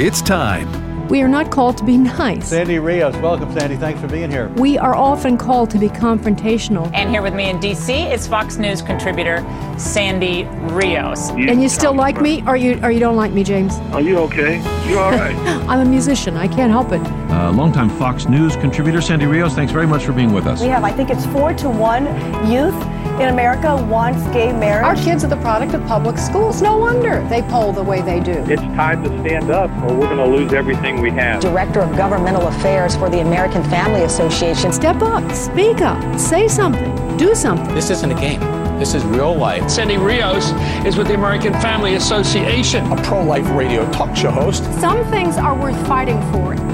It's time. We are not called to be nice. Sandy Rios, welcome, Sandy. Thanks for being here. We are often called to be confrontational. And here with me in D.C. is Fox News contributor Sandy Rios. and you still like me, or you or you don't like me, James? Are you okay? You all right? I'm a musician. I can't help it. Uh, longtime Fox News contributor Sandy Rios, thanks very much for being with us. We have, I think it's four to one youth in America wants gay marriage. Our kids are the product of public schools. No wonder they poll the way they do. It's time to stand up or we're going to lose everything we have. Director of Governmental Affairs for the American Family Association. Step up, speak up, say something, do something. This isn't a game. This is real life. Sandy Rios is with the American Family Association, a pro life radio talk show host. Some things are worth fighting for.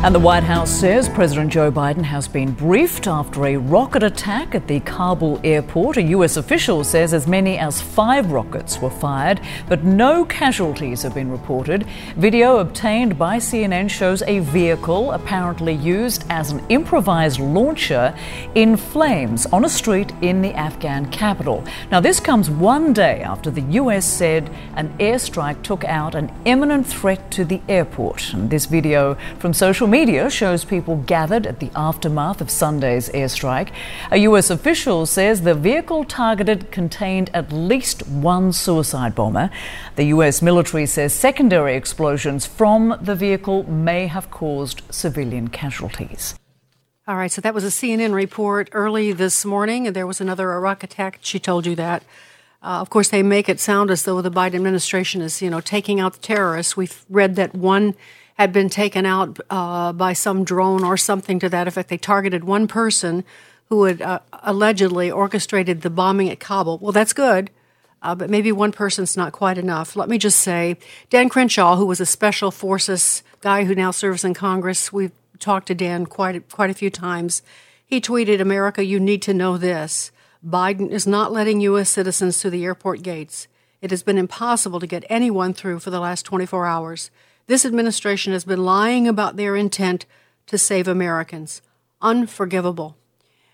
And the White House says President Joe Biden has been briefed after a rocket attack at the Kabul airport. A U.S. official says as many as five rockets were fired, but no casualties have been reported. Video obtained by CNN shows a vehicle apparently used as an improvised launcher in flames on a street in the Afghan capital. Now, this comes one day after the U.S. said an airstrike took out an imminent threat to the airport. And this video from social media shows people gathered at the aftermath of Sunday's airstrike. A U.S. official says the vehicle targeted contained at least one suicide bomber. The U.S. military says secondary explosions from the vehicle may have caused civilian casualties. All right, so that was a CNN report early this morning, and there was another rocket attack. She told you that. Uh, of course, they make it sound as though the Biden administration is, you know, taking out the terrorists. We've read that one had been taken out uh, by some drone or something to that effect. They targeted one person who had uh, allegedly orchestrated the bombing at Kabul. Well, that's good, uh, but maybe one person's not quite enough. Let me just say, Dan Crenshaw, who was a special forces guy who now serves in Congress, we've talked to Dan quite quite a few times. He tweeted, "America, you need to know this: Biden is not letting U.S. citizens through the airport gates. It has been impossible to get anyone through for the last 24 hours." This administration has been lying about their intent to save Americans. Unforgivable.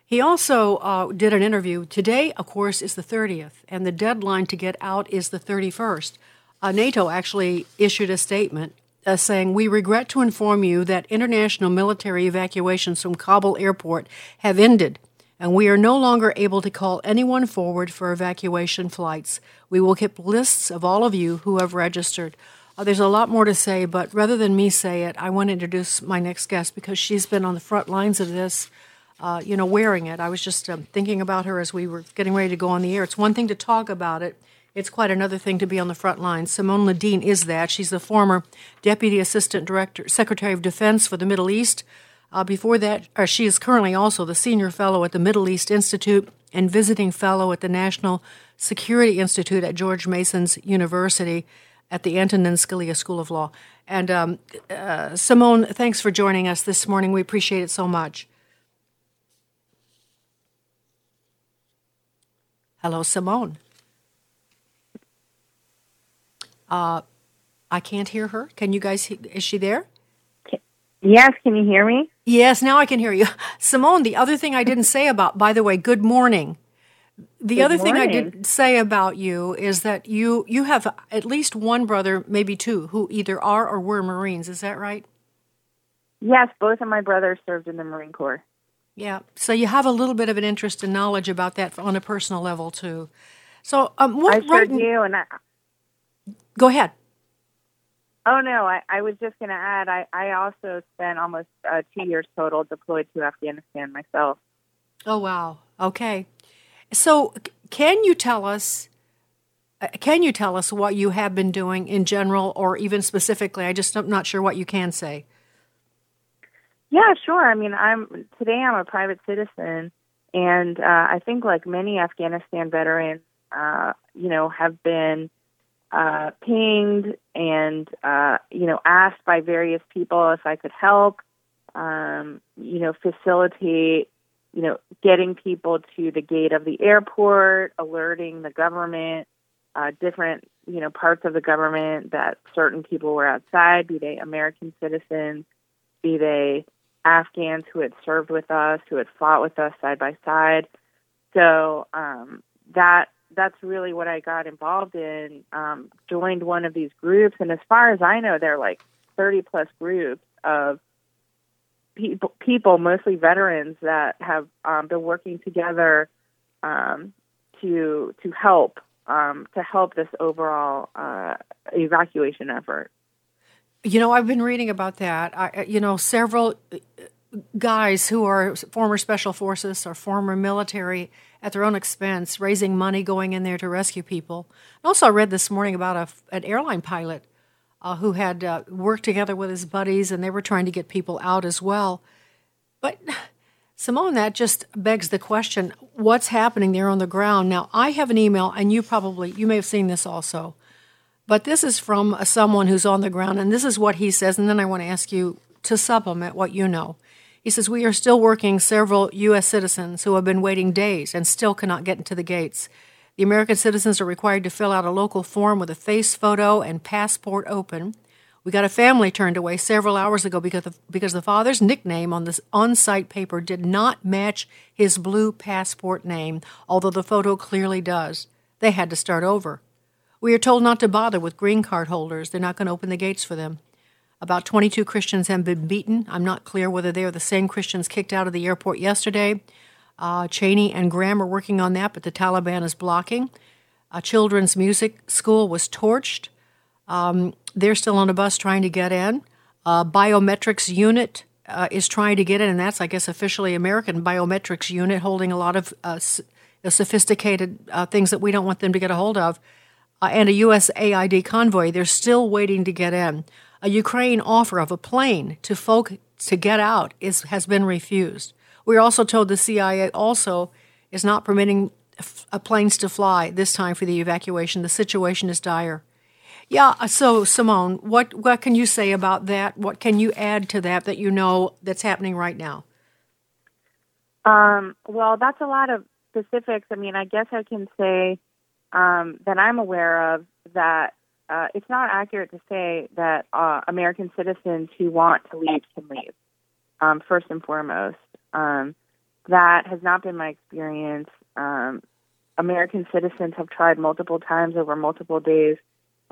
He also uh, did an interview. Today, of course, is the 30th, and the deadline to get out is the 31st. Uh, NATO actually issued a statement uh, saying, We regret to inform you that international military evacuations from Kabul airport have ended, and we are no longer able to call anyone forward for evacuation flights. We will keep lists of all of you who have registered. Uh, there's a lot more to say, but rather than me say it, I want to introduce my next guest because she's been on the front lines of this, uh, you know, wearing it. I was just um, thinking about her as we were getting ready to go on the air. It's one thing to talk about it, it's quite another thing to be on the front lines. Simone Ledeen is that. She's the former Deputy Assistant Director, Secretary of Defense for the Middle East. Uh, before that, uh, she is currently also the Senior Fellow at the Middle East Institute and Visiting Fellow at the National Security Institute at George Mason's University at the Antonin Scalia School of Law. And um, uh, Simone, thanks for joining us this morning. We appreciate it so much. Hello, Simone. Uh, I can't hear her. Can you guys? Is she there? Yes. Can you hear me? Yes. Now I can hear you, Simone. The other thing I didn't say about, by the way, good morning. The Good other morning. thing I did say about you is that you you have at least one brother, maybe two, who either are or were Marines. Is that right? Yes, both of my brothers served in the Marine Corps. Yeah. So you have a little bit of an interest and knowledge about that on a personal level too. So um, what? I sure right, do, and I, Go ahead. oh no, I, I was just going to add. I, I also spent almost uh, two years total deployed to Afghanistan myself. Oh wow. Okay. So can you tell us? uh, Can you tell us what you have been doing in general, or even specifically? I just am not sure what you can say. Yeah, sure. I mean, I'm today I'm a private citizen, and uh, I think like many Afghanistan veterans, uh, you know, have been uh, pinged and uh, you know asked by various people if I could help, um, you know, facilitate, you know, getting people to the gate of the airport, alerting the government, uh, different you know parts of the government that certain people were outside, be they American citizens, be they Afghans who had served with us, who had fought with us side by side. So um, that that's really what I got involved in. Um, joined one of these groups, and as far as I know, there are like 30 plus groups of people, people mostly veterans, that have um, been working together um, to to help um, to help this overall uh, evacuation effort. You know, I've been reading about that. I, you know, several guys who are former special forces or former military at their own expense, raising money, going in there to rescue people. I also I read this morning about a, an airline pilot uh, who had uh, worked together with his buddies, and they were trying to get people out as well. But Simone, that just begs the question: What's happening there on the ground? Now, I have an email, and you probably you may have seen this also, but this is from someone who's on the ground, and this is what he says. And then I want to ask you to supplement what you know. He says, We are still working several U.S. citizens who have been waiting days and still cannot get into the gates. The American citizens are required to fill out a local form with a face photo and passport open. We got a family turned away several hours ago because the, because the father's nickname on this on site paper did not match his blue passport name, although the photo clearly does. They had to start over. We are told not to bother with green card holders, they're not going to open the gates for them. About 22 Christians have been beaten. I'm not clear whether they are the same Christians kicked out of the airport yesterday. Uh, Cheney and Graham are working on that, but the Taliban is blocking. A children's music school was torched. Um, they're still on a bus trying to get in. Uh, biometrics unit uh, is trying to get in, and that's, I guess, officially American biometrics unit holding a lot of uh, sophisticated uh, things that we don't want them to get a hold of. Uh, and a USAID convoy, they're still waiting to get in a Ukraine offer of a plane to folk to get out is, has been refused. We are also told the CIA also is not permitting f- uh, planes to fly this time for the evacuation. The situation is dire. Yeah, uh, so Simone, what what can you say about that? What can you add to that that you know that's happening right now? Um, well, that's a lot of specifics. I mean, I guess I can say um, that I'm aware of that uh, it's not accurate to say that uh, American citizens who want to leave can leave. Um, first and foremost, um, that has not been my experience. Um, American citizens have tried multiple times over multiple days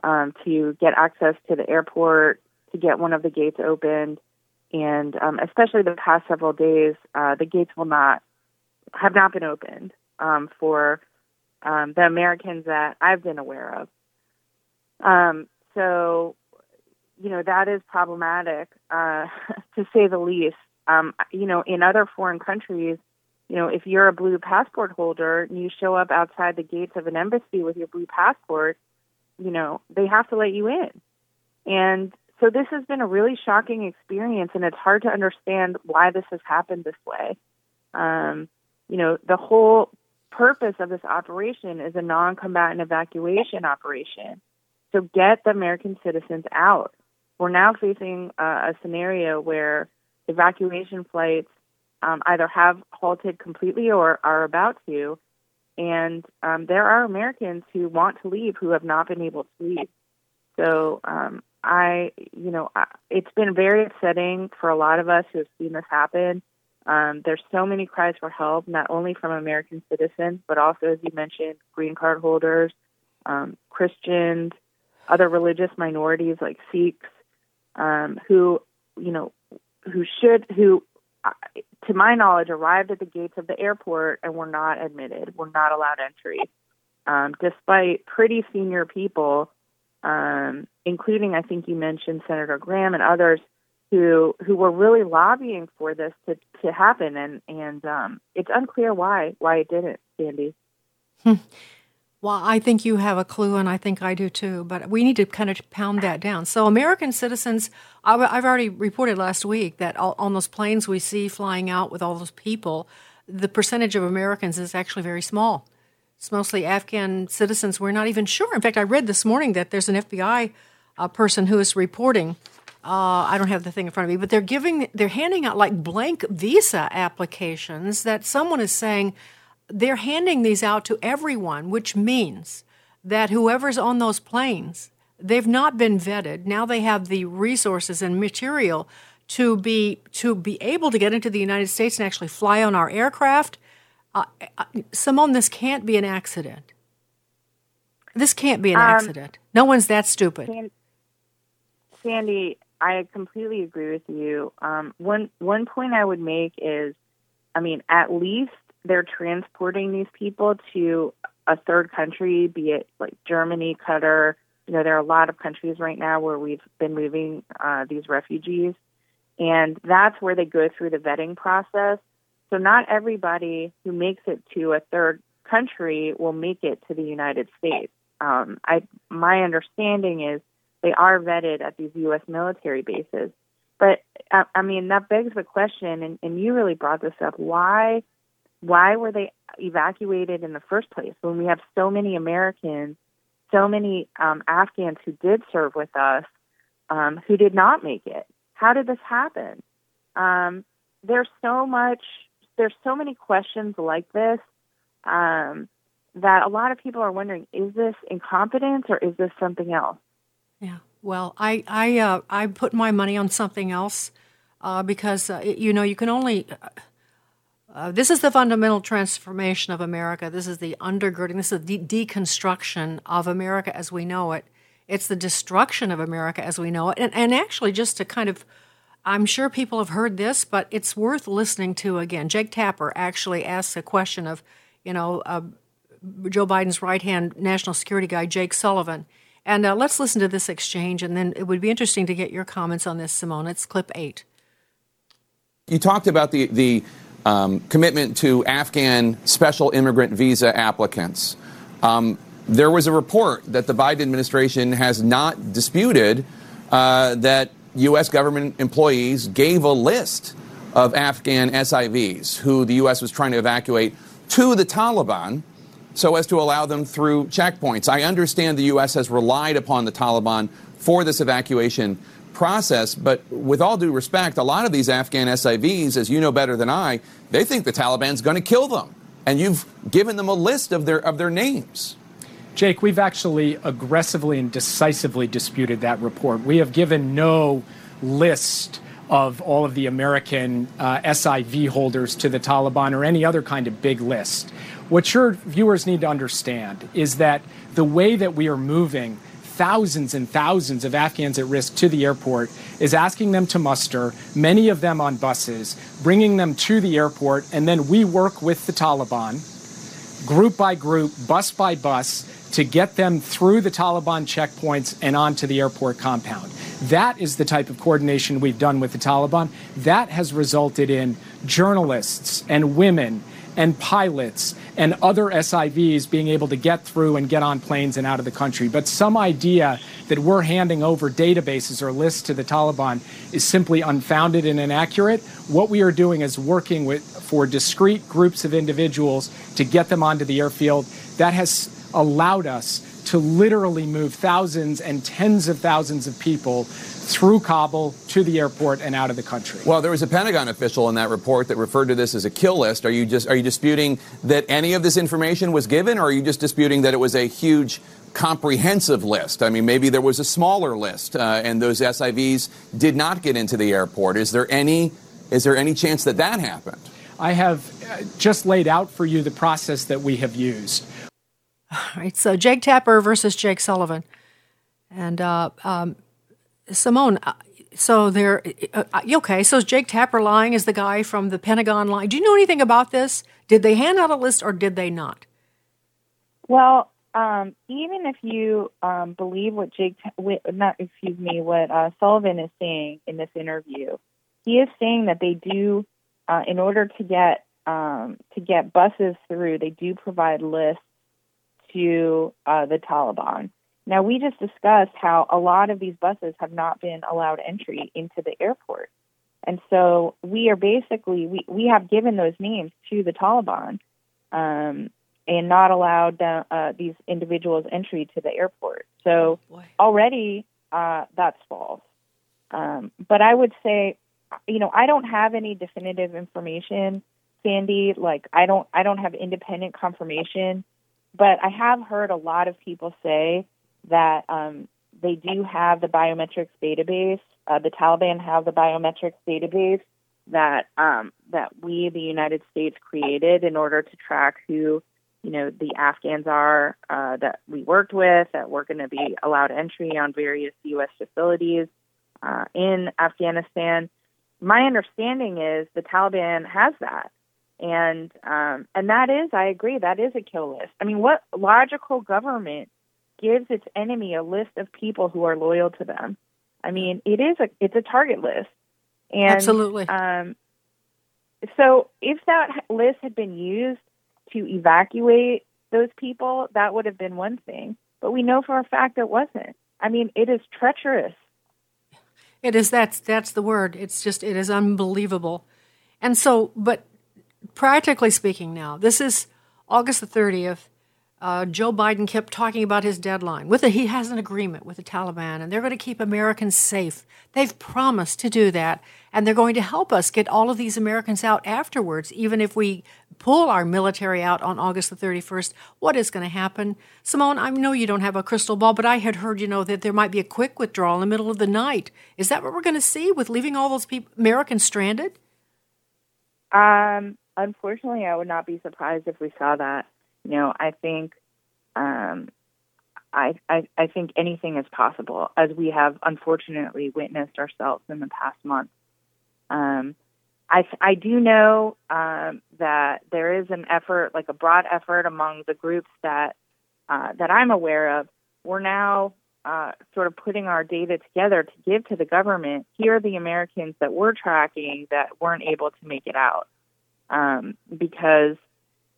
um, to get access to the airport, to get one of the gates opened, and um, especially the past several days, uh, the gates will not have not been opened um, for um, the Americans that I've been aware of. Um, so, you know, that is problematic, uh, to say the least. Um, you know, in other foreign countries, you know, if you're a blue passport holder and you show up outside the gates of an embassy with your blue passport, you know, they have to let you in. And so this has been a really shocking experience, and it's hard to understand why this has happened this way. Um, you know, the whole purpose of this operation is a non combatant evacuation operation. So get the American citizens out. We're now facing uh, a scenario where evacuation flights um, either have halted completely or are about to, and um, there are Americans who want to leave who have not been able to leave. So um, I, you know, I, it's been very upsetting for a lot of us who have seen this happen. Um, there's so many cries for help, not only from American citizens, but also, as you mentioned, green card holders, um, Christians, other religious minorities like Sikhs, um, who you know who should who uh, to my knowledge arrived at the gates of the airport and were not admitted, were not allowed entry, um, despite pretty senior people, um, including I think you mentioned Senator Graham and others who who were really lobbying for this to to happen, and and um, it's unclear why why it didn't, Sandy. Well, I think you have a clue, and I think I do too. But we need to kind of pound that down. So, American citizens, I've already reported last week that on those planes we see flying out with all those people, the percentage of Americans is actually very small. It's mostly Afghan citizens. We're not even sure. In fact, I read this morning that there's an FBI uh, person who is reporting. Uh, I don't have the thing in front of me, but they're giving, they're handing out like blank visa applications that someone is saying they're handing these out to everyone, which means that whoever's on those planes, they've not been vetted. Now they have the resources and material to be to be able to get into the United States and actually fly on our aircraft. Uh, uh Simone, this can't be an accident. This can't be an um, accident. No one's that stupid. Sandy, I completely agree with you. Um, one one point I would make is, I mean, at least they're transporting these people to a third country, be it like Germany, Qatar. You know, there are a lot of countries right now where we've been moving uh, these refugees, and that's where they go through the vetting process. So not everybody who makes it to a third country will make it to the United States. Um, I my understanding is they are vetted at these U.S. military bases. But I, I mean that begs the question, and, and you really brought this up: why why were they evacuated in the first place when we have so many Americans, so many um, Afghans who did serve with us, um, who did not make it? How did this happen? Um, there's so much, there's so many questions like this um, that a lot of people are wondering: Is this incompetence or is this something else? Yeah. Well, I I uh, I put my money on something else uh, because uh, you know you can only. Uh, uh, this is the fundamental transformation of America. This is the undergirding. This is the de- deconstruction of America as we know it. It's the destruction of America as we know it. And, and actually, just to kind of, I'm sure people have heard this, but it's worth listening to again. Jake Tapper actually asks a question of, you know, uh, Joe Biden's right hand national security guy, Jake Sullivan. And uh, let's listen to this exchange, and then it would be interesting to get your comments on this, Simone. It's clip eight. You talked about the, the um, commitment to Afghan special immigrant visa applicants. Um, there was a report that the Biden administration has not disputed uh, that U.S. government employees gave a list of Afghan SIVs who the U.S. was trying to evacuate to the Taliban so as to allow them through checkpoints. I understand the U.S. has relied upon the Taliban for this evacuation process, but with all due respect, a lot of these Afghan SIVs, as you know better than I, they think the Taliban's going to kill them. And you've given them a list of their, of their names. Jake, we've actually aggressively and decisively disputed that report. We have given no list of all of the American uh, SIV holders to the Taliban or any other kind of big list. What your viewers need to understand is that the way that we are moving thousands and thousands of Afghans at risk to the airport is asking them to muster, many of them on buses, bringing them to the airport, and then we work with the Taliban, group by group, bus by bus, to get them through the Taliban checkpoints and onto the airport compound. That is the type of coordination we've done with the Taliban. That has resulted in journalists and women and pilots and other SIVs being able to get through and get on planes and out of the country. But some idea that we're handing over databases or lists to the Taliban is simply unfounded and inaccurate. What we are doing is working with for discrete groups of individuals to get them onto the airfield. That has allowed us to literally move thousands and tens of thousands of people through Kabul to the airport and out of the country. Well, there was a Pentagon official in that report that referred to this as a kill list. Are you just are you disputing that any of this information was given, or are you just disputing that it was a huge comprehensive list? I mean, maybe there was a smaller list, uh, and those SIVs did not get into the airport. Is there any is there any chance that that happened? I have uh, just laid out for you the process that we have used. All right, so Jake Tapper versus Jake Sullivan. And uh, um, Simone, uh, so there, uh, uh, okay, so Jake Tapper lying is the guy from the Pentagon line. Do you know anything about this? Did they hand out a list or did they not? Well, um, even if you um, believe what Jake, not excuse me, what uh, Sullivan is saying in this interview, he is saying that they do, uh, in order to get um, to get buses through, they do provide lists to uh, the Taliban. Now, we just discussed how a lot of these buses have not been allowed entry into the airport. And so we are basically, we, we have given those names to the Taliban um, and not allowed uh, these individuals entry to the airport. So oh, already uh, that's false. Um, but I would say, you know, I don't have any definitive information, Sandy. Like I don't, I don't have independent confirmation but I have heard a lot of people say that um, they do have the biometrics database. Uh, the Taliban have the biometrics database that um, that we, the United States, created in order to track who you know, the Afghans are uh, that we worked with, that we're going to be allowed entry on various U.S. facilities uh, in Afghanistan. My understanding is the Taliban has that, and um, and that is, I agree, that is a kill list. I mean, what logical government gives its enemy a list of people who are loyal to them? I mean, it is a it's a target list, and absolutely. Um, so if that list had been used to evacuate those people, that would have been one thing. But we know for a fact it wasn't. I mean, it is treacherous. It is that's that's the word. It's just it is unbelievable. And so, but practically speaking, now this is August the thirtieth. Uh, Joe Biden kept talking about his deadline. With a, he has an agreement with the Taliban, and they're going to keep Americans safe. They've promised to do that, and they're going to help us get all of these Americans out afterwards, even if we pull our military out on August the 31st. What is going to happen? Simone, I know you don't have a crystal ball, but I had heard, you know, that there might be a quick withdrawal in the middle of the night. Is that what we're going to see with leaving all those people, Americans stranded? Um, unfortunately, I would not be surprised if we saw that. You know, I think, um, I, I, I think anything is possible, as we have unfortunately witnessed ourselves in the past month. Um, I, I do know um, that there is an effort, like a broad effort among the groups that uh, that I'm aware of. We're now uh, sort of putting our data together to give to the government. Here are the Americans that we're tracking that weren't able to make it out um, because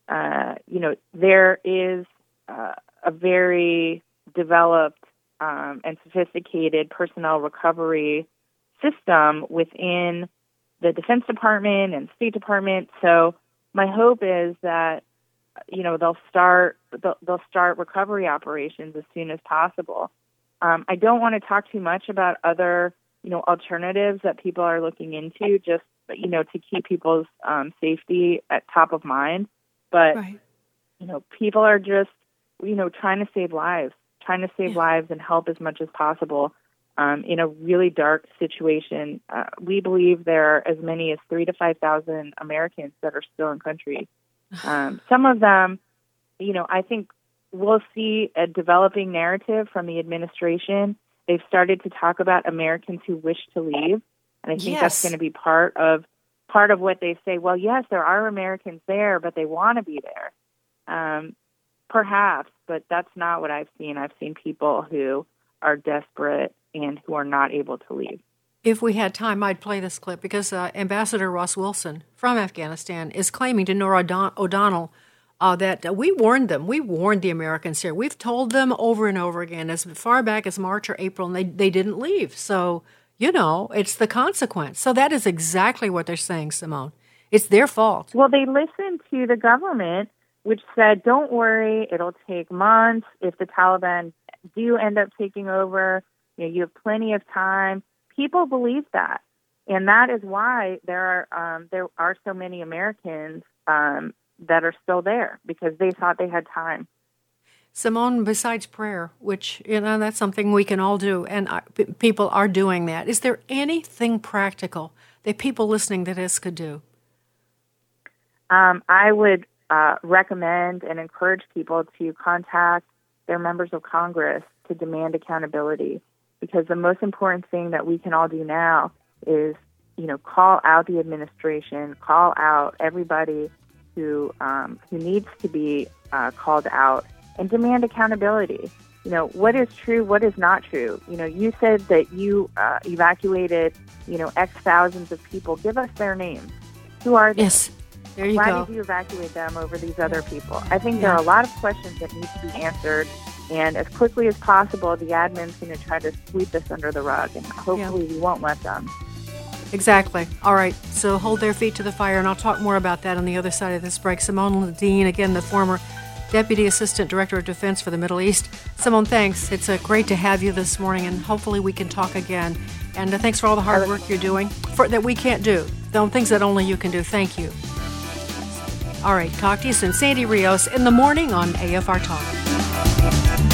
uh, you know there is uh, a very developed um, and sophisticated personnel recovery system within the Defense Department and State Department. So my hope is that you know they'll start they'll, they'll start recovery operations as soon as possible. Um, I don't want to talk too much about other you know alternatives that people are looking into, just you know to keep people's um, safety at top of mind. But right. you know people are just you know trying to save lives, trying to save Yeah. lives and help as much as possible um, in a really dark situation. Uh, we believe there are as many as three to five thousand Americans that are still in country. Um, some of them, you know, I think we'll see a developing narrative from the administration. They've started to talk about Americans who wish to leave, and I think that's going to be part of part of what they say. Well, yes, there are Americans there, but they want to be there. Um, perhaps, but that's not what I've seen. I've seen people who are desperate and who are not able to leave. If we had time, I'd play this clip because uh, Ambassador Ross Wilson from Afghanistan is claiming to Norah O'Don- O'Donnell uh, that uh, we warned them. We warned the Americans here. We've told them over and over again, as far back as March or April, and they, they didn't leave. So, you know, it's the consequence. So that is exactly what they're saying, Simone. It's their fault. Well, they listened to the government, which said, don't worry, it'll take months. If the Taliban do end up taking over, you know, you have plenty of time. People believe that. And that is why there are um, there are so many Americans um, that are still there because they thought they had time. Simone, besides prayer, which, you know, that's something we can all do, and people are doing that, is there anything practical that people listening to this could do? Um, I would uh, recommend and encourage people to contact their members of Congress to demand accountability because the most important thing that we can all do now is, you know, call out the administration, call out everybody who um, who needs to be uh, called out, and demand accountability. You know, what is true, what is not true. You know, you said that you uh, evacuated, you know, X thousands of people. Give us their names. Who are they? Yes, there you Why go. did you evacuate them over these other people? I think there are a lot of questions that need to be answered, and as quickly as possible, the admin's going to try to sweep this under the rug, and hopefully we won't let them. Exactly. All right. So hold their feet to the fire, and I'll talk more about that on the other side of this break. Simone Ledeen, again, the former Deputy Assistant Director of Defense for the Middle East. Simone, thanks. It's uh, great to have you this morning, and hopefully we can talk again. And uh, thanks for all the hard work you're doing for, that we can't do, the things that only you can do. Thank you. All right. Talk to you soon. Sandy Rios in the morning on AFR Talk.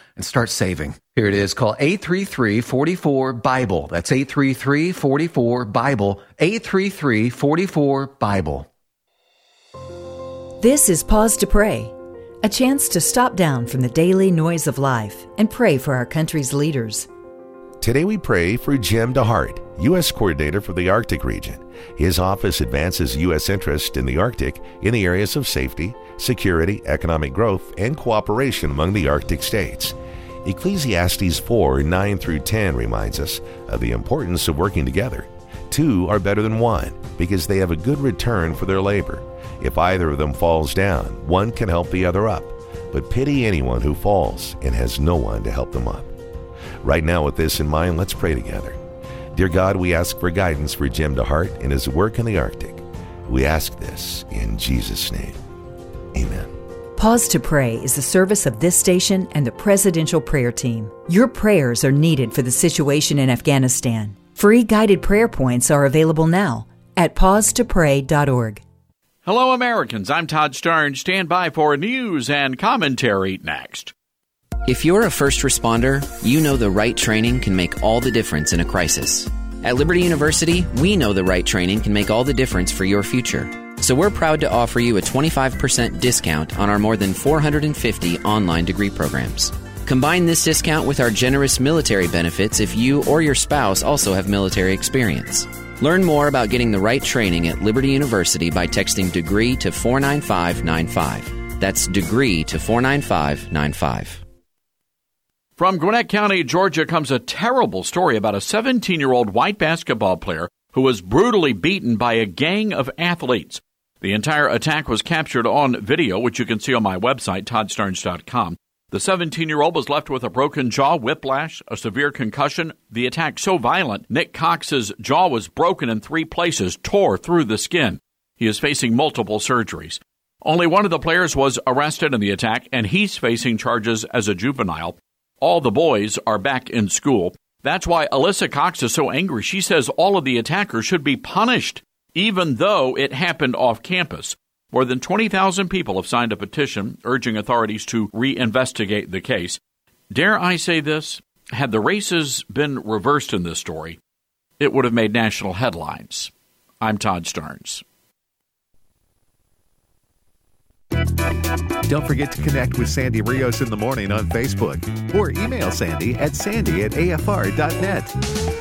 and start saving. Here it is. Call 833-44-BIBLE. That's 833-44-BIBLE. 833-44-BIBLE. This is Pause to Pray, a chance to stop down from the daily noise of life and pray for our country's leaders. Today we pray for Jim DeHart, U.S. Coordinator for the Arctic region. His office advances U.S. interest in the Arctic in the areas of safety, security, economic growth, and cooperation among the Arctic states. Ecclesiastes 4 9 through 10 reminds us of the importance of working together. Two are better than one because they have a good return for their labor. If either of them falls down, one can help the other up. But pity anyone who falls and has no one to help them up. Right now, with this in mind, let's pray together. Dear God, we ask for guidance for Jim DeHart and his work in the Arctic. We ask this in Jesus' name. Amen. Pause to Pray is the service of this station and the Presidential Prayer Team. Your prayers are needed for the situation in Afghanistan. Free guided prayer points are available now at pausetopray.org. Hello, Americans. I'm Todd Starnes. Stand by for news and commentary next. If you're a first responder, you know the right training can make all the difference in a crisis. At Liberty University, we know the right training can make all the difference for your future. So we're proud to offer you a 25% discount on our more than 450 online degree programs. Combine this discount with our generous military benefits if you or your spouse also have military experience. Learn more about getting the right training at Liberty University by texting degree to 49595. That's degree to 49595. From Gwinnett County, Georgia comes a terrible story about a 17 year old white basketball player who was brutally beaten by a gang of athletes. The entire attack was captured on video, which you can see on my website, toddstarnes.com. The 17 year old was left with a broken jaw, whiplash, a severe concussion. The attack so violent, Nick Cox's jaw was broken in three places, tore through the skin. He is facing multiple surgeries. Only one of the players was arrested in the attack, and he's facing charges as a juvenile. All the boys are back in school. That's why Alyssa Cox is so angry. She says all of the attackers should be punished even though it happened off campus. More than 20,000 people have signed a petition urging authorities to reinvestigate the case. Dare I say this? Had the races been reversed in this story, it would have made national headlines. I'm Todd Starnes. Don't forget to connect with Sandy Rios in the morning on Facebook or email Sandy at sandy at afr.net.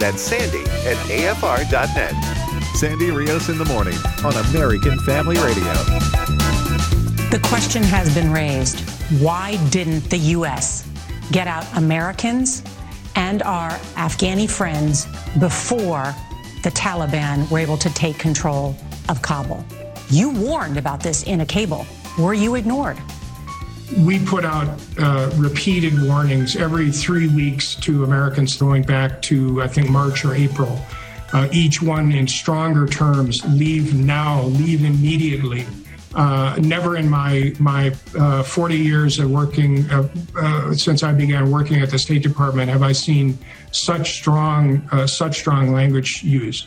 That's sandy at afr.net. Sandy Rios in the morning on American Family Radio. The question has been raised why didn't the U.S. get out Americans and our Afghani friends before the Taliban were able to take control of Kabul? You warned about this in a cable. Were you ignored? We put out uh, repeated warnings every three weeks to Americans going back to, I think, March or April uh, each one in stronger terms leave now, leave immediately. Uh, never in my my uh, 40 years of working uh, uh, since I began working at the State Department have I seen such strong uh, such strong language used.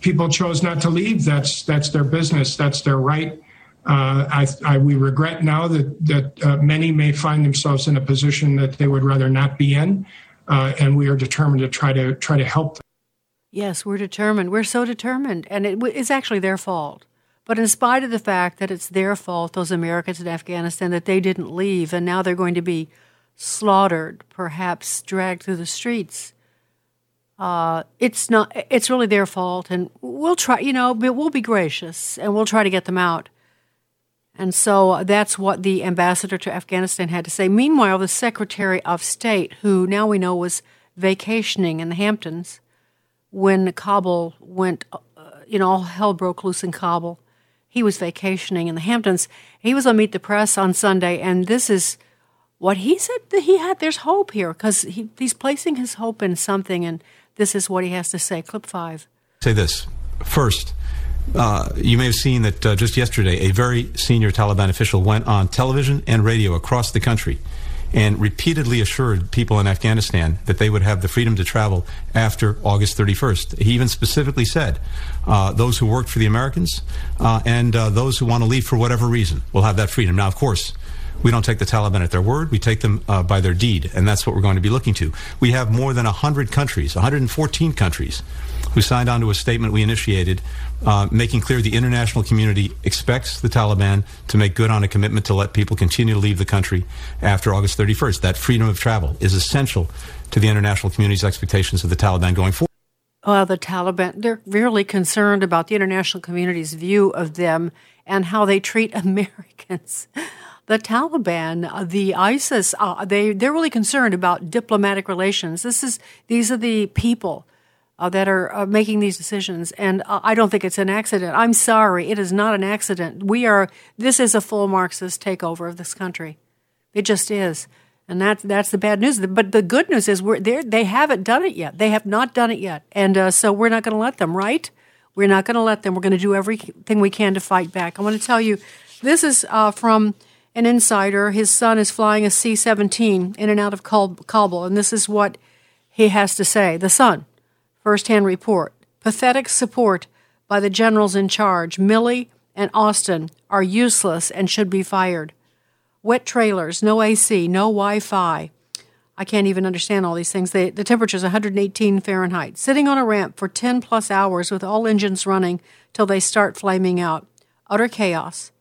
people chose not to leave. That's that's their business. That's their right. Uh, I, I, we regret now that that uh, many may find themselves in a position that they would rather not be in, uh, and we are determined to try to try to help them. Yes, we're determined. We're so determined. And it, it's actually their fault. But in spite of the fact that it's their fault, those Americans in Afghanistan, that they didn't leave, and now they're going to be slaughtered, perhaps dragged through the streets, uh, it's not. It's really their fault, and we'll try. You know, but we'll be gracious and we'll try to get them out. And so that's what the ambassador to Afghanistan had to say. Meanwhile, the Secretary of State, who now we know was vacationing in the Hamptons when Kabul went, uh, you know, all hell broke loose in Kabul. He was vacationing in the Hamptons. He was on Meet the Press on Sunday, and this is what he said that he had. There's hope here because he, he's placing his hope in something, and this is what he has to say. Clip five. Say this first. Uh, you may have seen that uh, just yesterday, a very senior Taliban official went on television and radio across the country and repeatedly assured people in Afghanistan that they would have the freedom to travel after August 31st. He even specifically said uh, those who worked for the Americans uh, and uh, those who want to leave for whatever reason will have that freedom. Now, of course, we don't take the Taliban at their word. We take them uh, by their deed, and that's what we're going to be looking to. We have more than 100 countries, 114 countries, who signed on to a statement we initiated, uh, making clear the international community expects the Taliban to make good on a commitment to let people continue to leave the country after August 31st. That freedom of travel is essential to the international community's expectations of the Taliban going forward. Well, the Taliban, they're really concerned about the international community's view of them and how they treat Americans the Taliban, the ISIS, uh, they they're really concerned about diplomatic relations. This is these are the people uh, that are uh, making these decisions, and uh, I don't think it's an accident. I'm sorry, it is not an accident. We are this is a full Marxist takeover of this country. It just is. And that's that's the bad news. But the good news is we're they haven't done it yet. They have not done it yet, and uh, so we're not going to let them. Right? We're not going to let them. We're going to do everything we can to fight back. I want to tell you, this is from an insider. His son is flying a C 17 in and out of Kabul, and this is what he has to say. The son, first hand report. Pathetic support by the generals in charge, Milley and Austin, are useless and should be fired. Wet trailers, no AC, no Wi Fi. I can't even understand all these things. They, the temperature is 118 Fahrenheit. Sitting on a ramp for 10 plus hours with all engines running till they start flaming out. Utter chaos.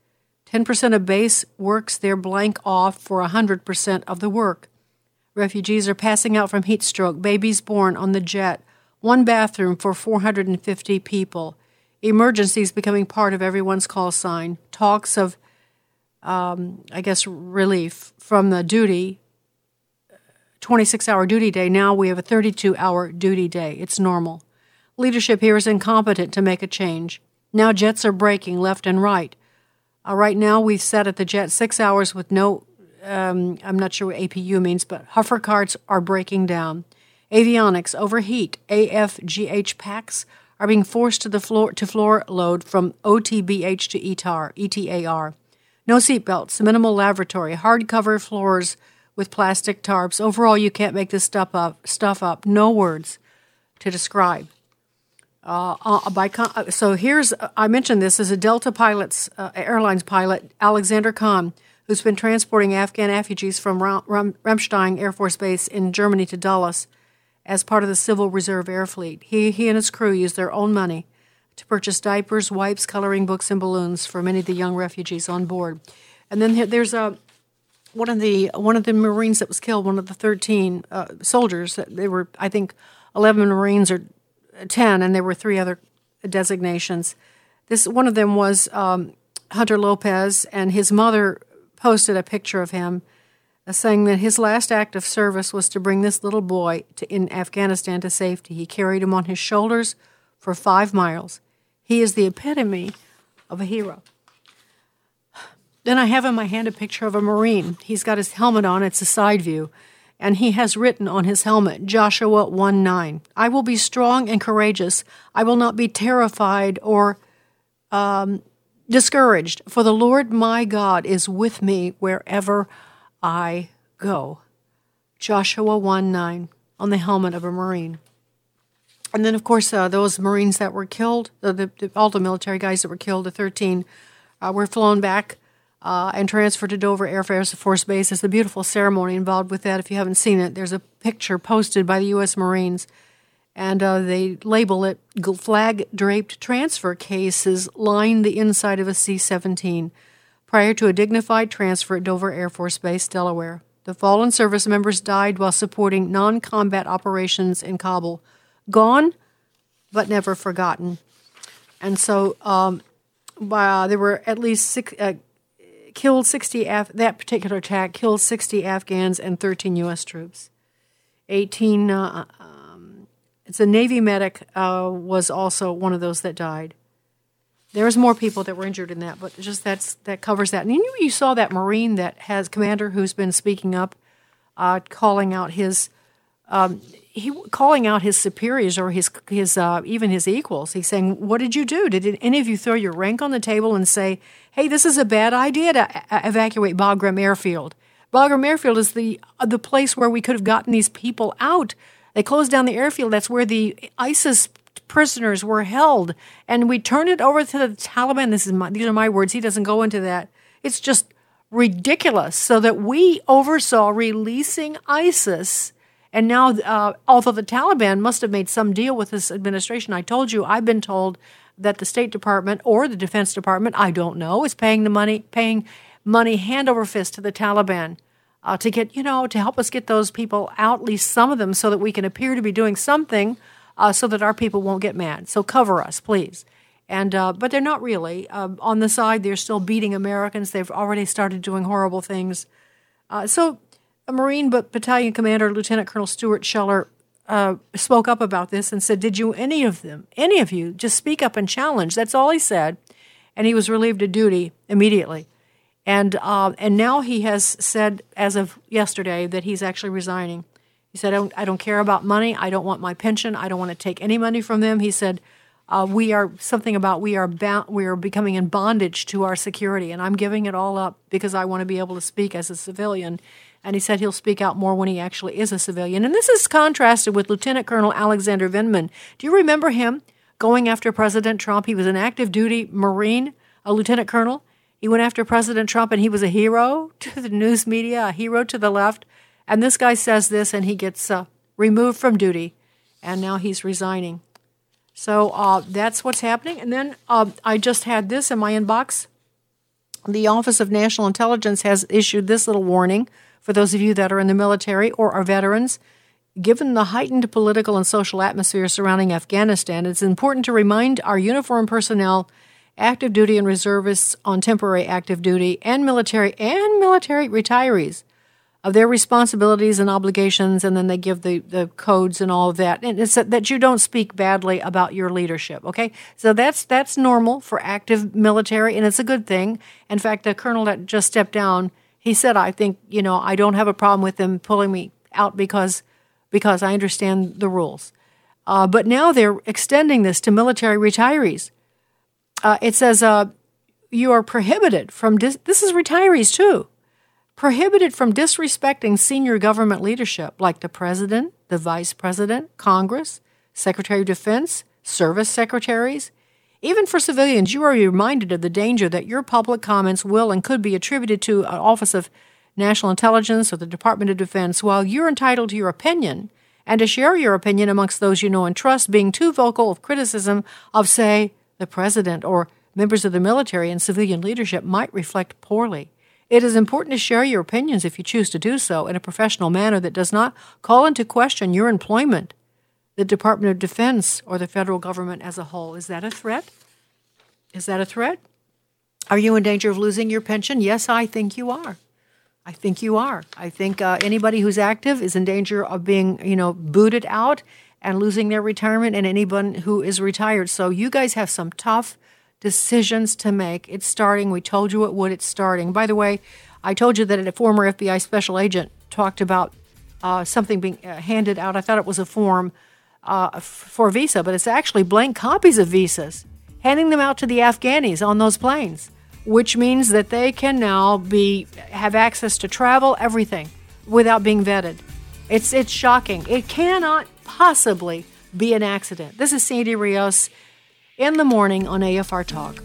10% of base works their blank off for 100% of the work. Refugees are passing out from heat stroke, babies born on the jet, one bathroom for 450 people. Emergencies becoming part of everyone's call sign. Talks of, um, I guess, relief from the duty, 26 hour duty day. Now we have a 32 hour duty day. It's normal. Leadership here is incompetent to make a change. Now jets are breaking left and right. Uh, right now, we've set at the jet six hours with no, um, I'm not sure what APU means, but hover carts are breaking down. Avionics overheat. AFGH packs are being forced to the floor to floor load from OTBH to ETAR, ETAR. No seatbelts, minimal lavatory, hardcover floors with plastic tarps. Overall, you can't make this stuff up. Stuff up. No words to describe. Uh, uh, by con- uh, so here's I mentioned this as a Delta pilot's uh, airlines pilot Alexander Kahn, who's been transporting Afghan refugees from Ram- Ramstein Air Force Base in Germany to Dulles as part of the Civil Reserve Air Fleet. He he and his crew used their own money to purchase diapers, wipes, coloring books, and balloons for many of the young refugees on board. And then there's a one of the one of the Marines that was killed, one of the 13 uh, soldiers. They were I think 11 Marines or 10, and there were three other designations. This one of them was um, Hunter Lopez, and his mother posted a picture of him, saying that his last act of service was to bring this little boy to, in Afghanistan to safety. He carried him on his shoulders for five miles. He is the epitome of a hero. Then I have in my hand a picture of a Marine. He's got his helmet on, it's a side view and he has written on his helmet, Joshua 1 9, I will be strong and courageous. I will not be terrified or um, discouraged, for the Lord my God is with me wherever I go. Joshua 1 9 on the helmet of a Marine. And then, of course, uh, those Marines that were killed, the, the, all the military guys that were killed, the 13, uh, were flown back uh, and transferred to Dover Air Force Base. There's a beautiful ceremony involved with that. If you haven't seen it, there's a picture posted by the U.S. Marines, and uh, they label it flag draped transfer cases line the inside of a C 17 prior to a dignified transfer at Dover Air Force Base, Delaware. The fallen service members died while supporting non combat operations in Kabul, gone, but never forgotten. And so um, uh, there were at least six, uh, killed 60, Af- that particular attack killed 60 Afghans and 13 U.S. troops. 18, uh, um, it's a Navy medic uh, was also one of those that died. There was more people that were injured in that, but just that's that covers that. And you you saw that Marine that has commander who's been speaking up, uh, calling out his um, he calling out his superiors or his his uh, even his equals. He's saying, "What did you do? Did any of you throw your rank on the table and say, "Hey, this is a bad idea to a- evacuate Bagram Airfield"? Bagram Airfield is the uh, the place where we could have gotten these people out. They closed down the airfield. That's where the ISIS prisoners were held, and we turned it over to the Taliban. This is my, these are my words. He doesn't go into that. It's just ridiculous. So that we oversaw releasing ISIS and now, uh, although the Taliban must have made some deal with this administration, I told you, I've been told that the State Department or the Defense Department, I don't know, is paying the money, paying money hand over fist to the Taliban uh, to get, you know, to help us get those people out, at least some of them, so that we can appear to be doing something, uh, so that our people won't get mad. So cover us, please. And uh, but they're not really. Uh, on the side, they're still beating Americans. They've already started doing horrible things. Uh, so a Marine Battalion Commander, Lieutenant Colonel Stuart Scheller, uh, spoke up about this and said, Did you, any of them, any of you, just speak up and challenge? That's all he said. And he was relieved of duty immediately. And, uh, and now he has said, as of yesterday, that he's actually resigning. He said, I don't, I don't care about money. I don't want my pension. I don't want to take any money from them. He said, uh, we are something about we are we are becoming in bondage to our security, and I'm giving it all up because I want to be able to speak as a civilian and he said he'll speak out more when he actually is a civilian. And this is contrasted with Lieutenant Colonel Alexander Vindman. Do you remember him going after President Trump? He was an active duty Marine, a lieutenant colonel. He went after President Trump and he was a hero to the news media, a hero to the left. And this guy says this and he gets uh, removed from duty and now he's resigning. So uh, that's what's happening. And then uh, I just had this in my inbox. The Office of National Intelligence has issued this little warning for those of you that are in the military or are veterans. Given the heightened political and social atmosphere surrounding Afghanistan, it's important to remind our uniformed personnel, active duty and reservists on temporary active duty, and military and military retirees of their responsibilities and obligations, and then they give the, the codes and all of that. And it's that you don't speak badly about your leadership. Okay, so that's that's normal for active military, and it's a good thing. In fact, the colonel that just stepped down he said, I think, you know, I don't have a problem with them pulling me out because because I understand the rules. Uh, but now they're extending this to military retirees. Uh, it says uh, you are prohibited from dis- this is retirees too, prohibited from disrespecting senior government leadership like the president, the vice president, Congress, Secretary of Defense, service secretaries, even for civilians, you are reminded of the danger that your public comments will and could be attributed to an Office of National Intelligence or the Department of Defense. While you're entitled to your opinion and to share your opinion amongst those you know and trust, being too vocal of criticism of, say, the president or members of the military and civilian leadership might reflect poorly. It is important to share your opinions if you choose to do so in a professional manner that does not call into question your employment the Department of Defense or the federal government as a whole. Is that a threat? Is that a threat? Are you in danger of losing your pension? Yes, I think you are. I think you are. I think uh, anybody who's active is in danger of being, you know, booted out and losing their retirement, and anyone who is retired. So you guys have some tough decisions to make. It's starting. We told you it would. It's starting. By the way, I told you that a former FBI special agent talked about uh, something being uh, handed out. I thought it was a form uh, for visa, but it's actually blank copies of visas, handing them out to the Afghanis on those planes, which means that they can now be have access to travel, everything, without being vetted. It's it's shocking. It cannot possibly be an accident. This is Sandy Rios in the morning on AFR Talk.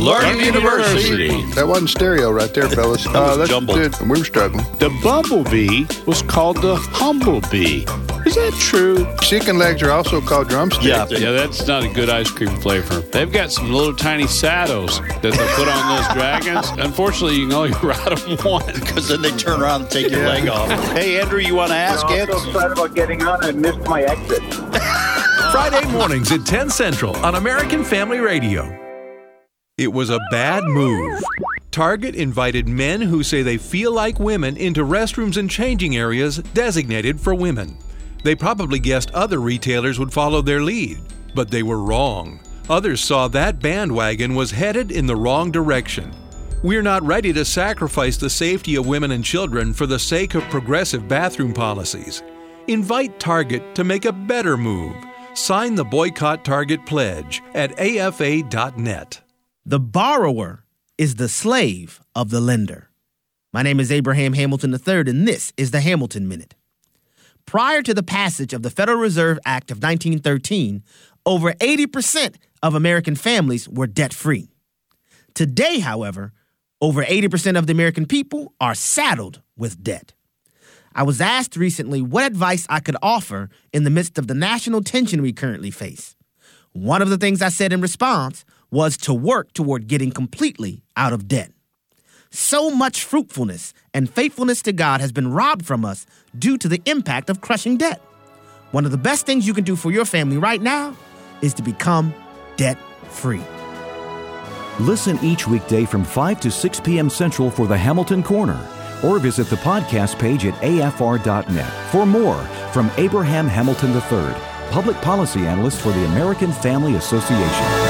Learning University. That wasn't stereo right there, fellas. That was uh, that's jumbled. good. We were struggling. The bumblebee was called the humblebee. Is that true? Chicken legs are also called drumsticks. Yeah, yeah, that's not a good ice cream flavor. They've got some little tiny saddles that they put on those dragons. Unfortunately, you can only ride them once because then they turn around and take your leg off. Hey, Andrew, you want to ask I'm so excited about getting on. I missed my exit. Friday mornings at 10 Central on American Family Radio. It was a bad move. Target invited men who say they feel like women into restrooms and changing areas designated for women. They probably guessed other retailers would follow their lead, but they were wrong. Others saw that bandwagon was headed in the wrong direction. We're not ready to sacrifice the safety of women and children for the sake of progressive bathroom policies. Invite Target to make a better move. Sign the Boycott Target pledge at afa.net. The borrower is the slave of the lender. My name is Abraham Hamilton III, and this is the Hamilton Minute. Prior to the passage of the Federal Reserve Act of 1913, over 80% of American families were debt free. Today, however, over 80% of the American people are saddled with debt. I was asked recently what advice I could offer in the midst of the national tension we currently face. One of the things I said in response was to work toward getting completely out of debt. So much fruitfulness and faithfulness to God has been robbed from us due to the impact of crushing debt. One of the best things you can do for your family right now is to become debt free. Listen each weekday from 5 to 6 p.m. Central for the Hamilton Corner, or visit the podcast page at afr.net for more from Abraham Hamilton III, public policy analyst for the American Family Association.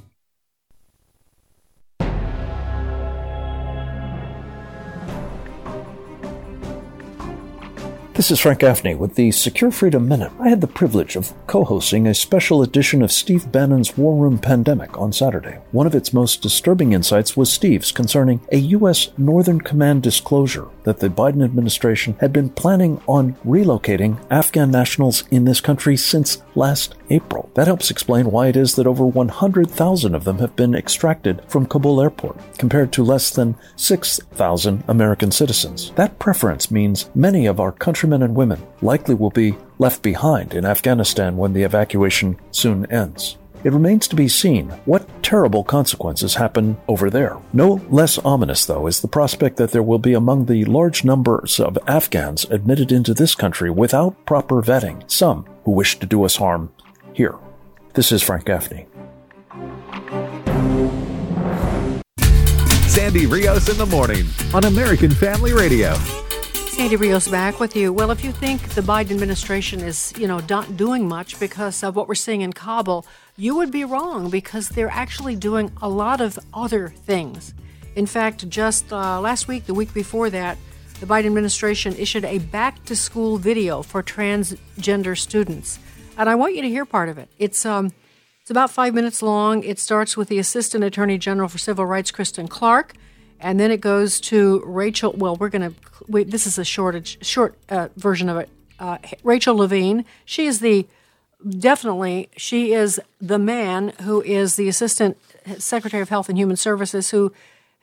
This is Frank Gaffney with the Secure Freedom Minute. I had the privilege of co hosting a special edition of Steve Bannon's War Room Pandemic on Saturday. One of its most disturbing insights was Steve's concerning a U.S. Northern Command disclosure that the Biden administration had been planning on relocating Afghan nationals in this country since last April. That helps explain why it is that over 100,000 of them have been extracted from Kabul airport, compared to less than 6,000 American citizens. That preference means many of our countrymen and women likely will be left behind in Afghanistan when the evacuation soon ends. It remains to be seen what terrible consequences happen over there. No less ominous, though, is the prospect that there will be among the large numbers of Afghans admitted into this country without proper vetting, some who wish to do us harm here. This is Frank Gaffney. Sandy Rios in the morning on American Family Radio. Sandy Rios back with you. Well, if you think the Biden administration is, you know, not doing much because of what we're seeing in Kabul, you would be wrong because they're actually doing a lot of other things. In fact, just uh, last week, the week before that, the Biden administration issued a back to school video for transgender students. And I want you to hear part of it. It's um, it's about five minutes long. It starts with the Assistant Attorney General for Civil Rights, Kristen Clarke, and then it goes to Rachel. Well, we're going to. This is a shortage, short uh, version of it. Uh, Rachel Levine. She is the definitely. She is the man who is the Assistant Secretary of Health and Human Services who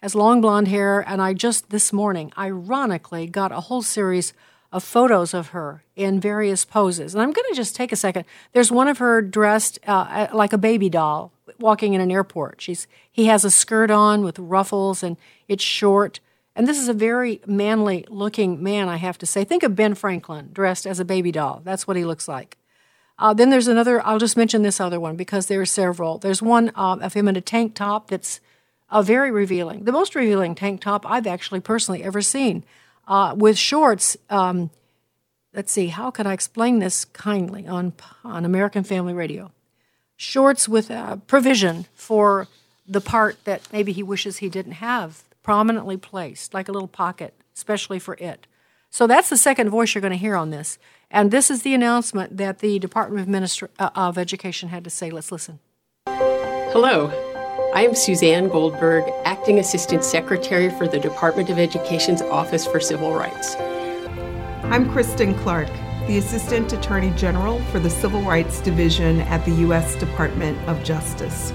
has long blonde hair. And I just this morning, ironically, got a whole series of photos of her in various poses. And I'm going to just take a second. There's one of her dressed uh, like a baby doll walking in an airport. She's he has a skirt on with ruffles and it's short. And this is a very manly looking man, I have to say. Think of Ben Franklin dressed as a baby doll. That's what he looks like. Uh, then there's another, I'll just mention this other one because there are several. There's one uh, of him in a tank top that's uh, very revealing. The most revealing tank top I've actually personally ever seen. Uh, with shorts, um, let's see, how can I explain this kindly on, on American Family Radio? Shorts with uh, provision for the part that maybe he wishes he didn't have prominently placed, like a little pocket, especially for it. So that's the second voice you're going to hear on this. And this is the announcement that the Department of, Ministry, uh, of Education had to say. Let's listen. Hello. I am Suzanne Goldberg, Acting Assistant Secretary for the Department of Education's Office for Civil Rights. I'm Kristen Clarke, the Assistant Attorney General for the Civil Rights Division at the U.S. Department of Justice.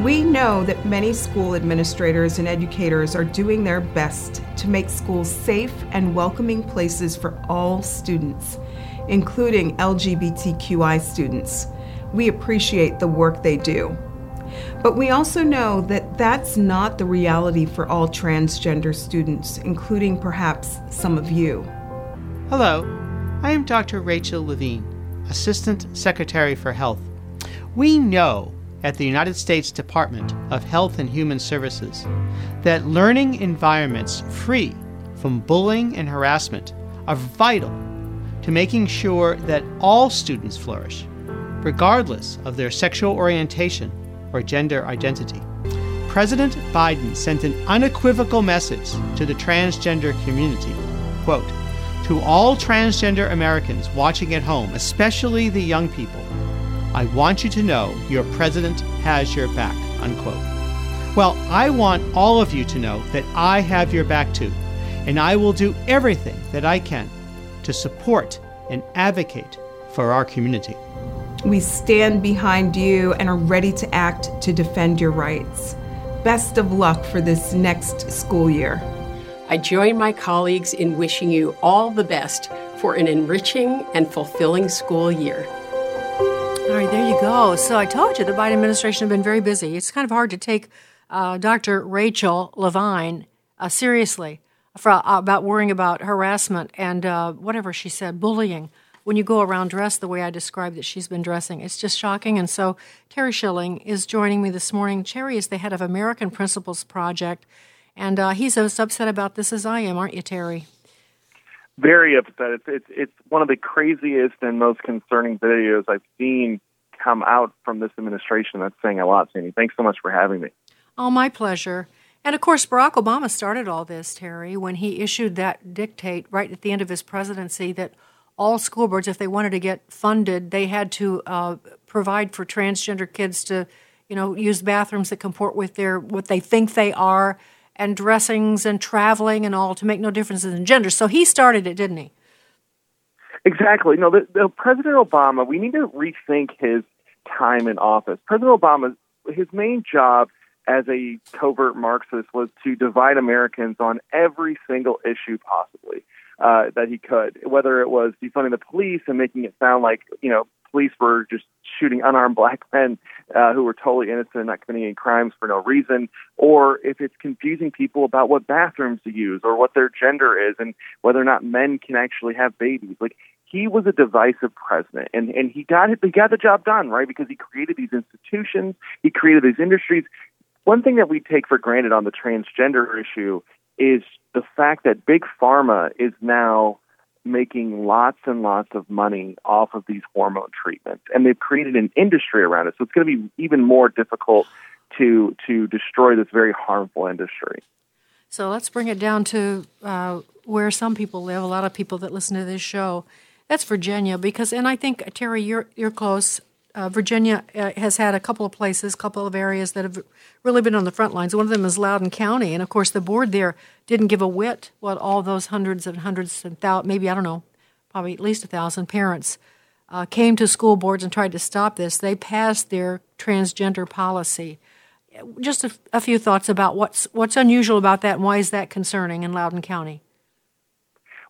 We know that many school administrators and educators are doing their best to make schools safe and welcoming places for all students, including LGBTQI students. We appreciate the work they do. But we also know that that's not the reality for all transgender students, including perhaps some of you. Hello, I am Dr. Rachel Levine, Assistant Secretary for Health. We know at the United States Department of Health and Human Services that learning environments free from bullying and harassment are vital to making sure that all students flourish, regardless of their sexual orientation or gender identity. President Biden sent an unequivocal message to the transgender community. Quote, to all transgender Americans watching at home, especially the young people, I want you to know your president has your back. Unquote. Well, I want all of you to know that I have your back too, and I will do everything that I can to support and advocate for our community. We stand behind you and are ready to act to defend your rights. Best of luck for this next school year. I join my colleagues in wishing you all the best for an enriching and fulfilling school year. Go. So I told you the Biden administration have been very busy. It's kind of hard to take uh, Dr. Rachel Levine uh, seriously for, uh, about worrying about harassment and uh, whatever she said, bullying. When you go around dressed the way I described that she's been dressing, it's just shocking. And so Terry Schilling is joining me this morning. Terry is the head of American Principles Project, and uh, he's as upset about this as I am, aren't you, Terry? very upset. It's, it's it's one of the craziest and most concerning videos I've seen come out from this administration. That's saying a lot, Sandy. Thanks so much for having me. Oh, my pleasure. And of course, Barack Obama started all this, Terry, when he issued that dictate right at the end of his presidency that all school boards, if they wanted to get funded, they had to uh, provide for transgender kids to, you know, use bathrooms that comport with their what they think they are and dressings and traveling and all to make no differences in gender. So he started it, didn't he? Exactly. No, the, the President Obama. We need to rethink his time in office. President Obama, his main job as a covert Marxist was to divide Americans on every single issue possibly uh, that he could, whether it was defunding the police and making it sound like you know police were just shooting unarmed black men uh, who were totally innocent and not committing any crimes for no reason, or if it's confusing people about what bathrooms to use or what their gender is and whether or not men can actually have babies. Like he was a divisive president, and and he got. He got the job done right because he created these institutions, he created these industries. One thing that we take for granted on the transgender issue is the fact that big pharma is now making lots and lots of money off of these hormone treatments, and they've created an industry around it. So it's going to be even more difficult to to destroy this very harmful industry. So let's bring it down to uh, where some people live. A lot of people that listen to this show. That's Virginia, because and I think Terry, you're you're close. Uh, Virginia uh, has had a couple of places, couple of areas that have really been on the front lines. One of them is Loudoun County, and of course, the board there didn't give a whit what all those hundreds and hundreds and thousands, maybe I don't know, probably at least a thousand parents uh, came to school boards and tried to stop this. They passed their transgender policy. Just a, a few thoughts about what's what's unusual about that, and why is that concerning in Loudoun County?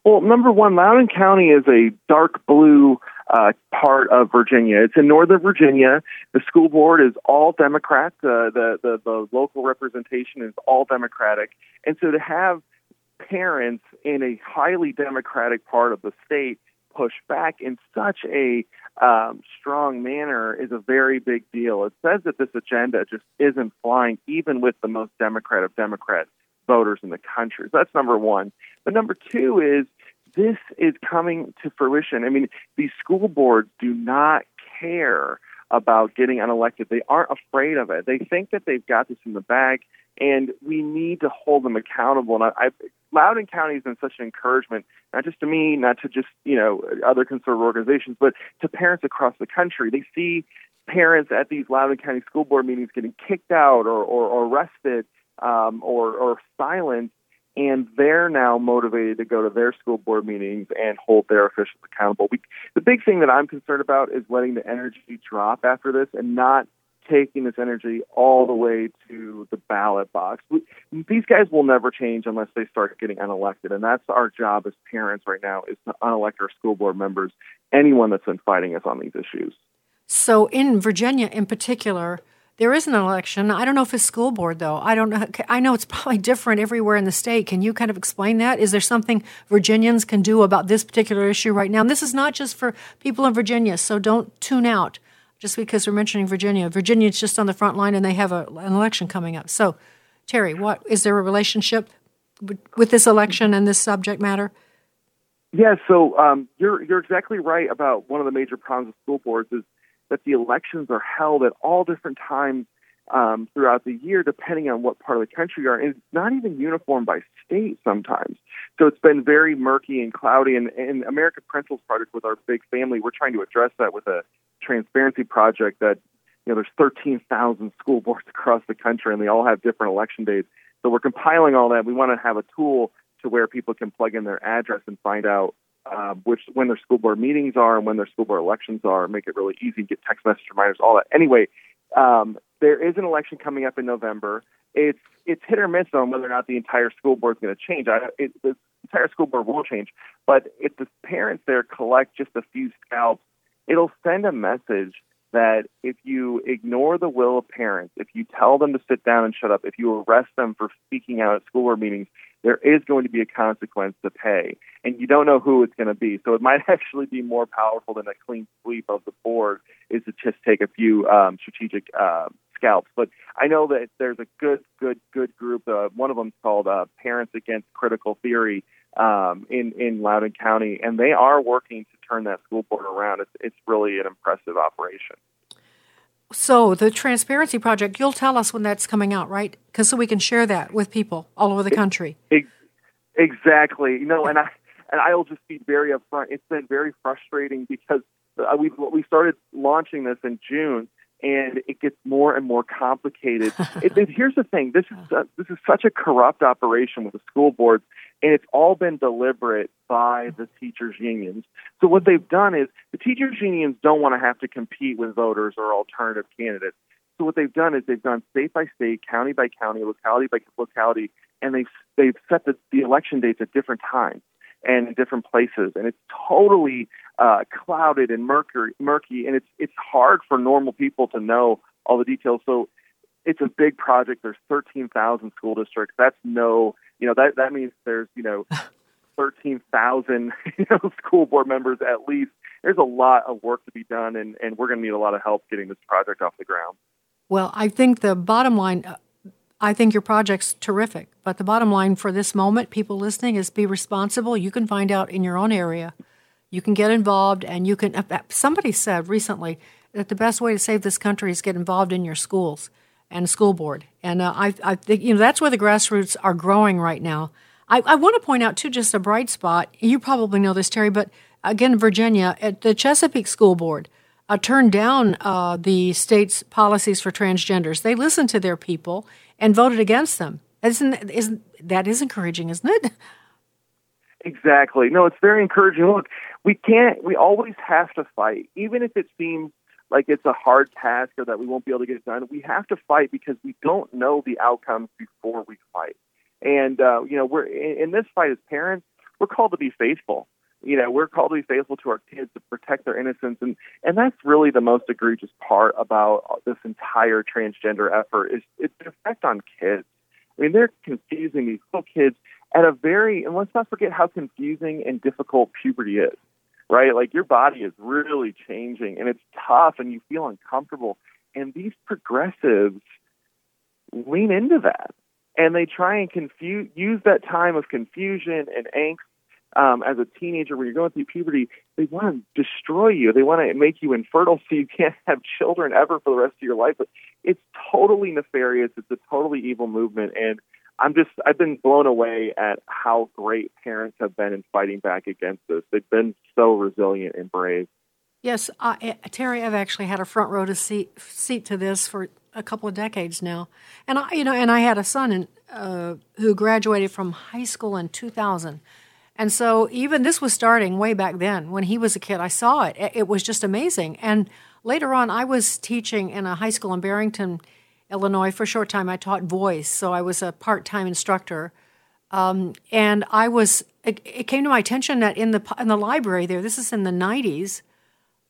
Well, number one, Loudoun County is a dark blue uh, part of Virginia. It's in Northern Virginia. The school board is all Democrat. Uh, the, the the local representation is all Democratic, and so to have parents in a highly Democratic part of the state push back in such a um, strong manner is a very big deal. It says that this agenda just isn't flying, even with the most Democrat of Democrat voters in the country. So that's number one. But number two is this is coming to fruition. I mean, these school boards do not care about getting unelected. They aren't afraid of it. They think that they've got this in the bag, and we need to hold them accountable. And I, I, Loudoun County has been such an encouragement, not just to me, not to just you know other conservative organizations, but to parents across the country. They see parents at these Loudoun County school board meetings getting kicked out or, or, or arrested um, or, or silenced and they're now motivated to go to their school board meetings and hold their officials accountable. We, the big thing that I'm concerned about is letting the energy drop after this and not taking this energy all the way to the ballot box. We, these guys will never change unless they start getting unelected, and that's our job as parents right now is to unelect our school board members, anyone that's been fighting us on these issues. So in Virginia in particular, there is an election. I don't know if it's school board though. I don't know. I know it's probably different everywhere in the state. Can you kind of explain that? Is there something Virginians can do about this particular issue right now? And this is not just for people in Virginia, so don't tune out just because we're mentioning Virginia. Virginia's just on the front line and they have a, an election coming up. So, Terry, what is there a relationship with this election and this subject matter? Yeah, so um, you're you're exactly right about one of the major problems with school boards is that the elections are held at all different times um, throughout the year, depending on what part of the country you are. And it's not even uniform by state sometimes. So it's been very murky and cloudy. And, and American Principles Project with our big family, we're trying to address that with a transparency project that you know there's 13,000 school boards across the country, and they all have different election days. So we're compiling all that. We want to have a tool to where people can plug in their address and find out uh, which when their school board meetings are and when their school board elections are, make it really easy, get text message reminders, all that. Anyway, um, there is an election coming up in November. It's it's hit or miss on whether or not the entire school board is going to change. I, it, the entire school board will change, but if the parents there collect just a few scalps, it'll send a message that if you ignore the will of parents, if you tell them to sit down and shut up, if you arrest them for speaking out at school board meetings, there is going to be a consequence to pay. And you don't know who it's going to be. So it might actually be more powerful than a clean sweep of the board is to just take a few um, strategic uh, scalps. But I know that there's a good, good, good group. Uh, one of them is called uh, Parents Against Critical Theory um, in in Loudoun County, and they are working to turn that school board around. It's it's really an impressive operation. So the Transparency Project, you'll tell us when that's coming out, right? Because so we can share that with people all over the country. It, exactly. You know, and I and I'll just be very upfront. It's been very frustrating because uh, we we started launching this in June, and it gets more and more complicated. it, it, here's the thing: this is uh, this is such a corrupt operation with the school boards, and it's all been deliberate by the teachers' unions. So what they've done is the teachers' unions don't want to have to compete with voters or alternative candidates. So what they've done is they've gone state by state, county by county, locality by locality, and they've they've set the, the election dates at different times and different places, and it's totally uh, clouded and murky, murky, and it's it's hard for normal people to know all the details. So it's a big project. There's 13,000 school districts. That's no, you know, that that means there's you know 13,000 you know school board members at least. There's a lot of work to be done, and and we're going to need a lot of help getting this project off the ground. Well, I think the bottom line. Uh, I think your project's terrific, but the bottom line for this moment, people listening, is be responsible. You can find out in your own area you can get involved, and you can. Uh, somebody said recently that the best way to save this country is get involved in your schools and a school board, and uh, I, I think you know that's where the grassroots are growing right now. I, I want to point out too, just a bright spot. You probably know this, Terry, but again, Virginia at the Chesapeake School Board uh, turned down uh, the state's policies for transgenders. They listened to their people and voted against them. Isn't isn't that is encouraging, isn't it? Exactly. No, it's very encouraging. Look, we can't, we always have to fight, even if it seems like it's a hard task or that we won't be able to get it done. We have to fight because we don't know the outcomes before we fight. And, uh, you know, we're in, in this fight as parents, we're called to be faithful. you know, we're called to be faithful to our kids to protect their innocence, and and that's really the most egregious part about this entire transgender effort is its effect on kids. I mean, they're confusing these little kids at a very, and let's not forget how confusing and difficult puberty is, right? Like your body is really changing, and it's tough, and you feel uncomfortable, and these progressives lean into that and they try and confuse use that time of confusion and angst um, as a teenager when you're going through puberty. They want to destroy you. They want to make you infertile so you can't have children ever for the rest of your life. But it's totally nefarious. It's a totally evil movement, and I'm just I've been blown away at how great parents have been in fighting back against this. They've been so resilient and brave. Yes, uh, Terry, I've actually had a front row to seat seat to this for a couple of decades now, and I, you know, and I had a son in, uh, who graduated from high school in 2000, and so even this was starting way back then when he was a kid. I saw it; it was just amazing. And later on, I was teaching in a high school in Barrington, Illinois. For a short time, I taught voice, so I was a part time instructor. Um, and I was it, it, came to my attention that in the in the library there, this is in the 90s.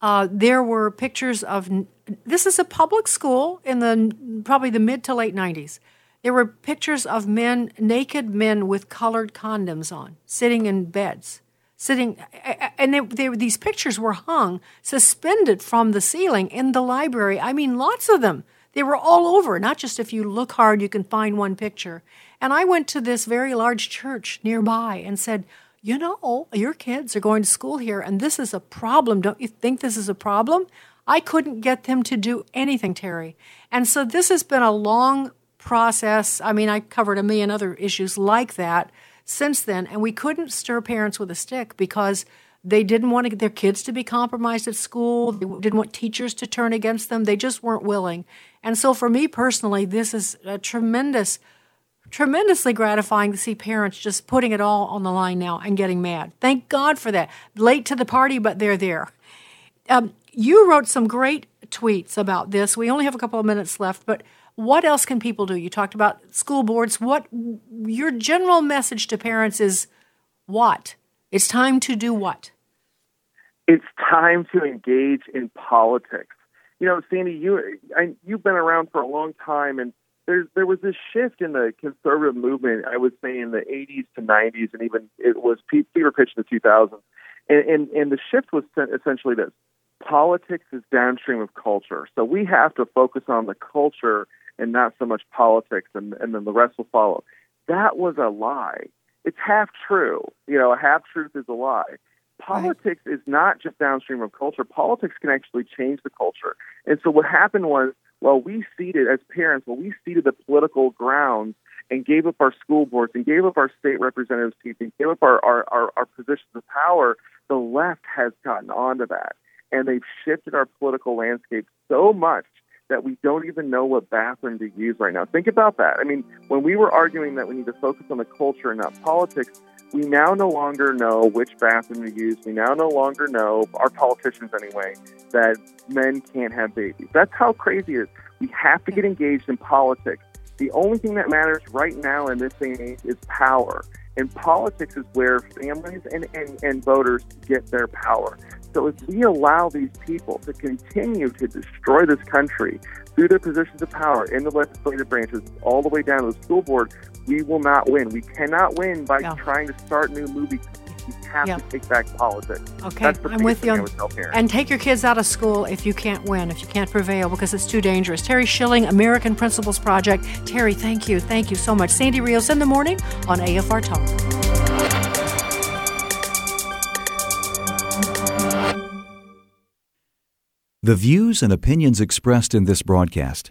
Uh, there were pictures of this is a public school in the probably the mid to late 90s. There were pictures of men, naked men with colored condoms on, sitting in beds, sitting, and they, they, these pictures were hung, suspended from the ceiling in the library. I mean, lots of them. They were all over, not just if you look hard, you can find one picture. And I went to this very large church nearby and said, You know, your kids are going to school here, and this is a problem. Don't you think this is a problem? I couldn't get them to do anything, Terry. And so this has been a long process. I mean, I covered a million other issues like that since then, and we couldn't stir parents with a stick because they didn't want their kids to be compromised at school. They didn't want teachers to turn against them. They just weren't willing. And so, for me personally, this is a tremendous, tremendously gratifying to see parents just putting it all on the line now and getting mad. Thank God for that. Late to the party, but they're there. Um, you wrote some great tweets about this. We only have a couple of minutes left, but what else can people do? You talked about school boards. What your general message to parents is what? It's time to do what? It's time to engage in politics. You know, Sandy, you I, you've been around for a long time, and there there was this shift in the conservative movement. I would say in the 80s to 90s, and even it was fever pitch in the 2000s. And, and, and the shift was essentially this politics is downstream of culture. So we have to focus on the culture and not so much politics, and, and then the rest will follow. That was a lie. It's half true. You know, a half truth is a lie. Politics right. is not just downstream of culture. Politics can actually change the culture. And so what happened was, well, we ceded as parents, well, we ceded the political grounds and gave up our school boards and gave up our state representatives' seats and gave up our, our, our, our positions of power, the left has gotten onto that and they've shifted our political landscape so much that we don't even know what bathroom to use right now. Think about that. I mean, when we were arguing that we need to focus on the culture and not politics, we now no longer know which bathroom to use. We now no longer know, our politicians anyway, that men can't have babies. That's how crazy it is. We have to get engaged in politics. The only thing that matters right now in this day and age is power. And politics is where families and, and, and voters get their power. So if we allow these people to continue to destroy this country through their positions of power in the legislative branches, all the way down to the school board, we will not win. We cannot win by trying to start new movies. We have to take back politics. Okay, I'm with you. And take your kids out of school if you can't win, if you can't prevail, because it's too dangerous. Terry Schilling, American Principles Project. Terry, thank you. Thank you so much. Sandy Rios in the morning on AFR Talk. The views and opinions expressed in this broadcast